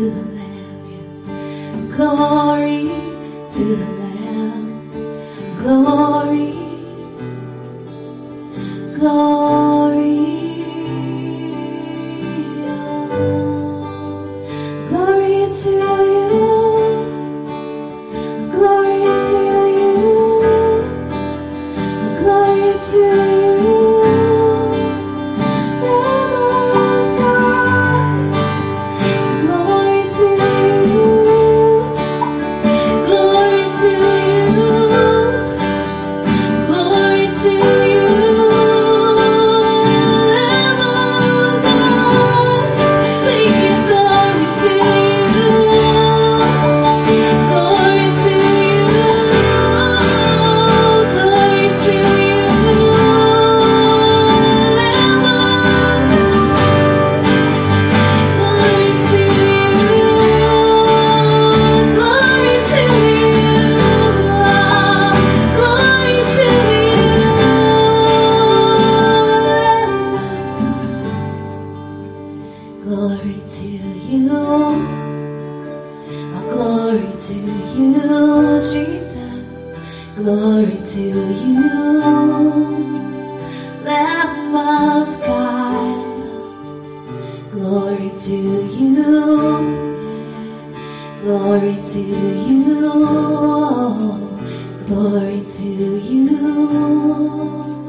to the Lamb. Glory to the Lamb. Glory to you, glory to you.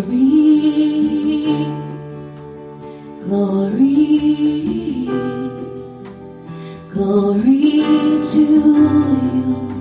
Glory, glory, glory to you.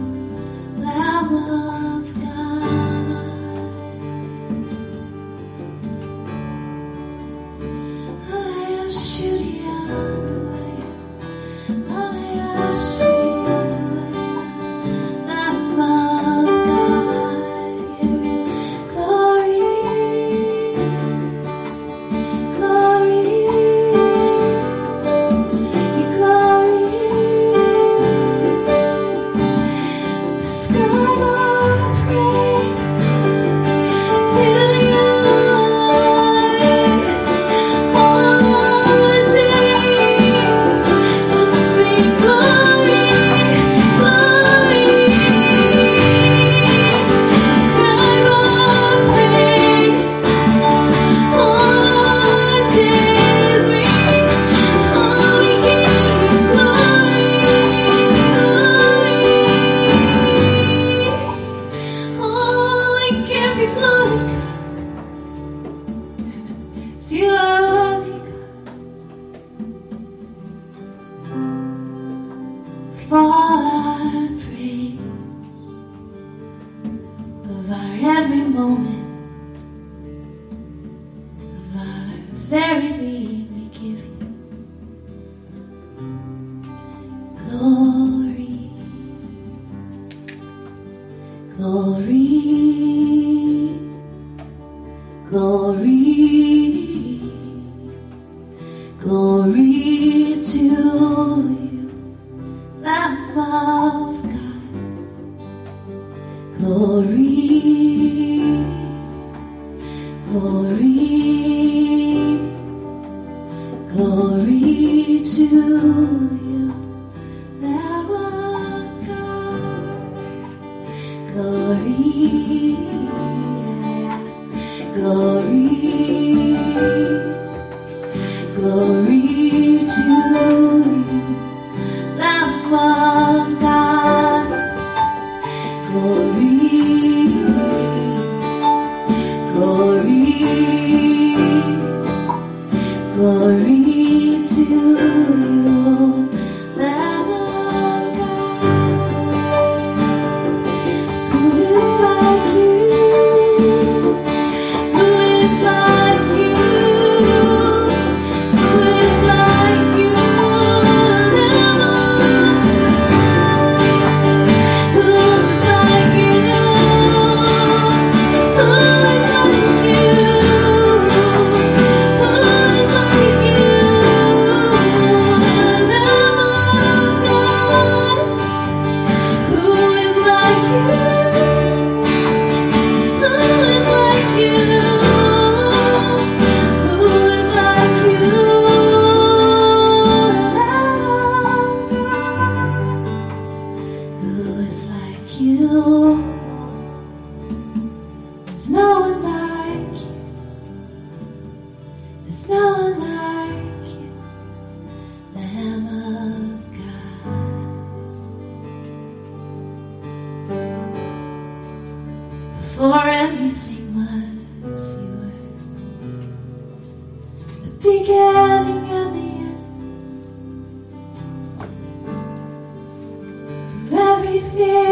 carry me. reach you like water. everything.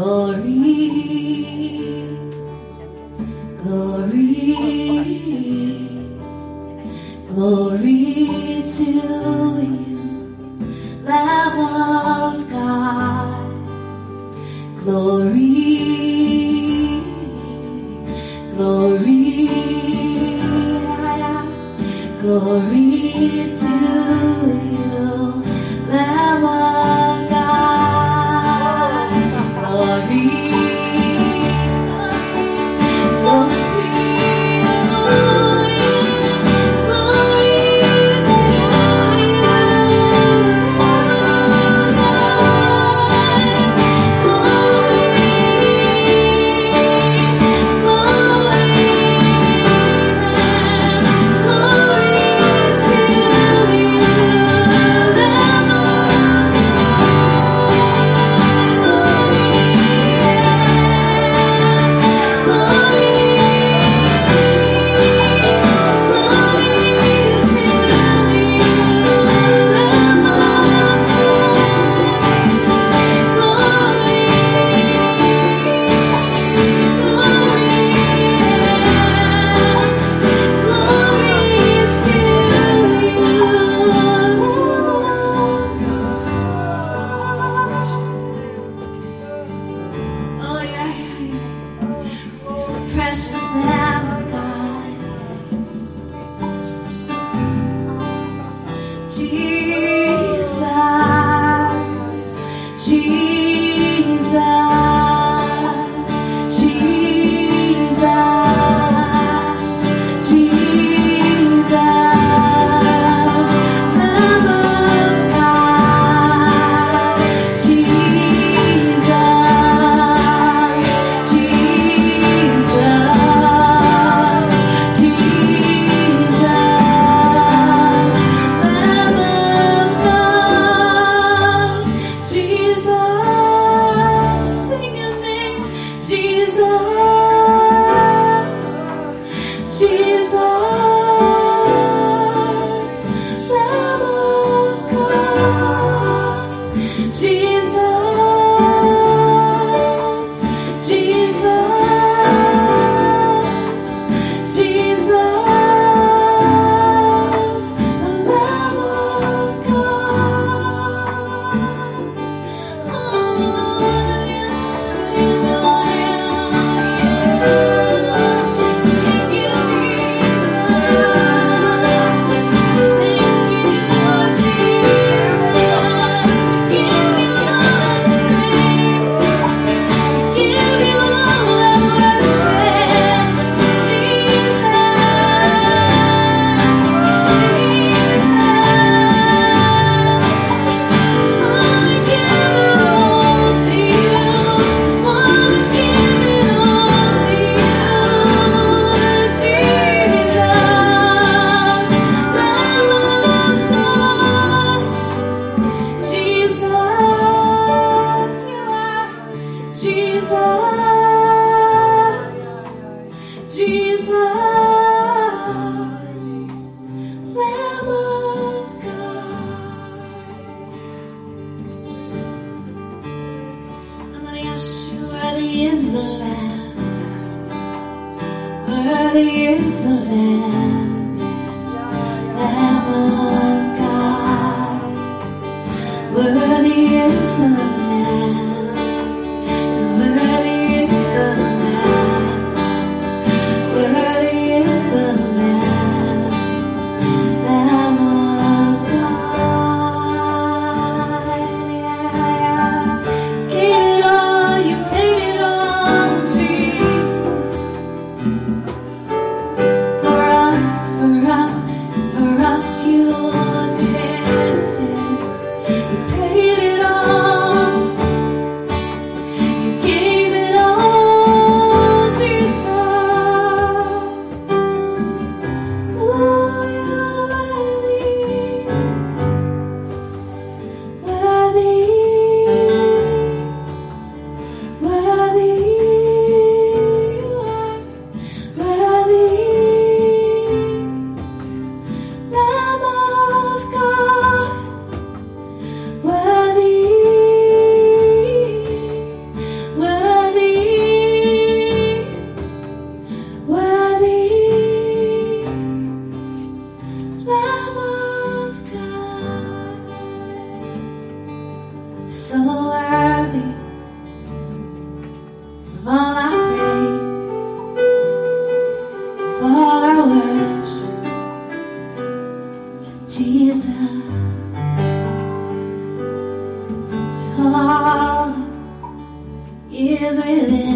Glory, glory, glory to you. precious now. Worthy is the Jesus, all is within.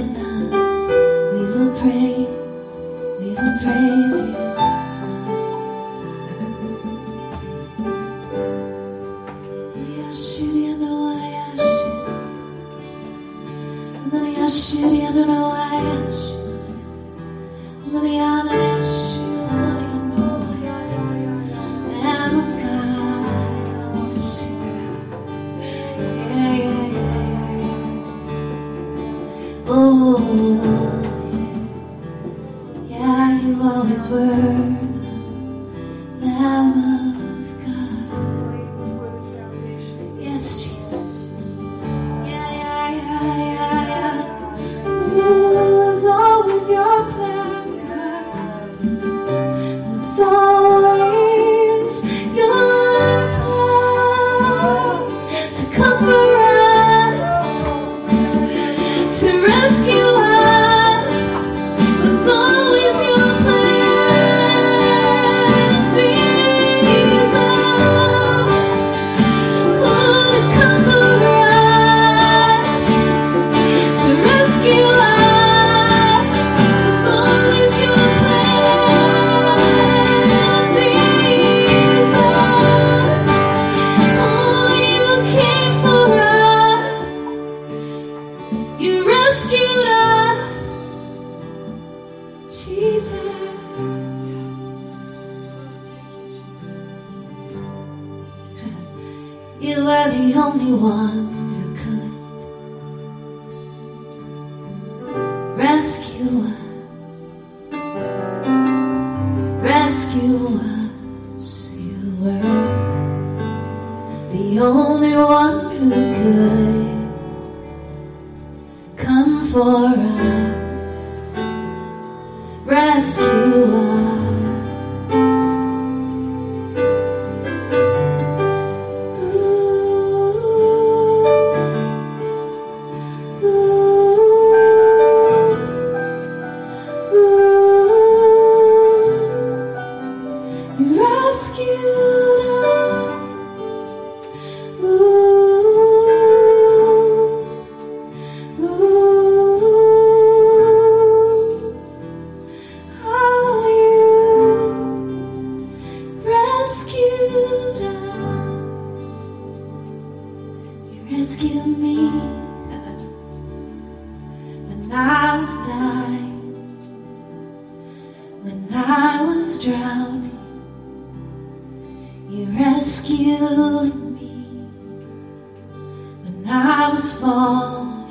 was falling,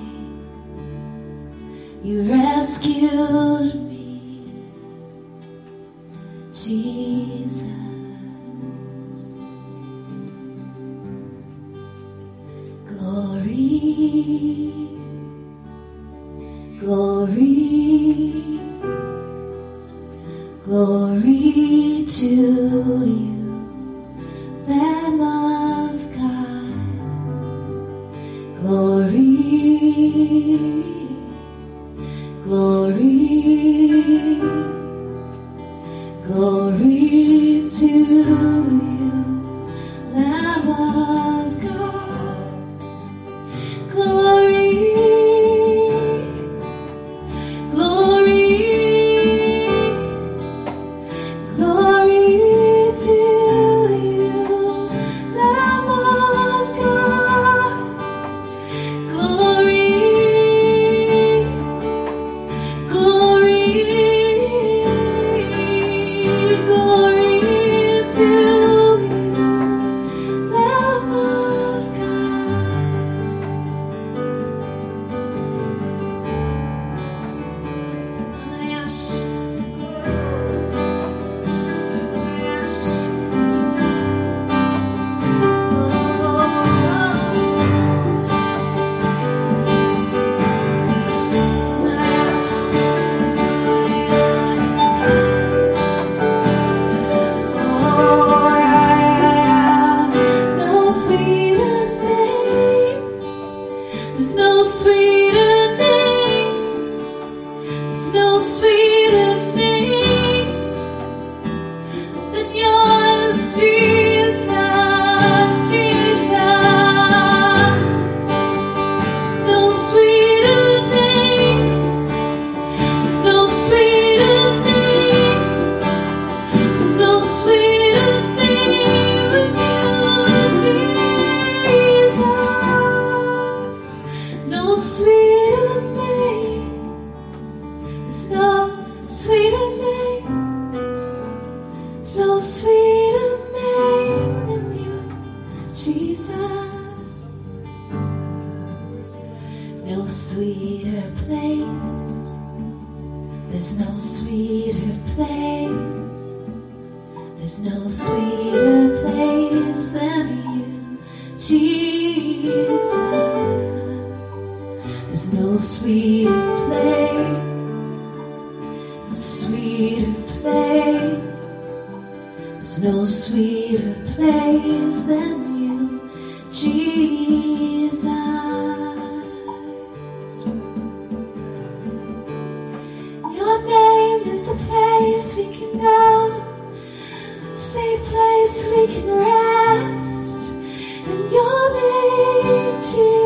you rescued me. so sweet. is a place we can go, a safe place we can rest. In your name, Jesus.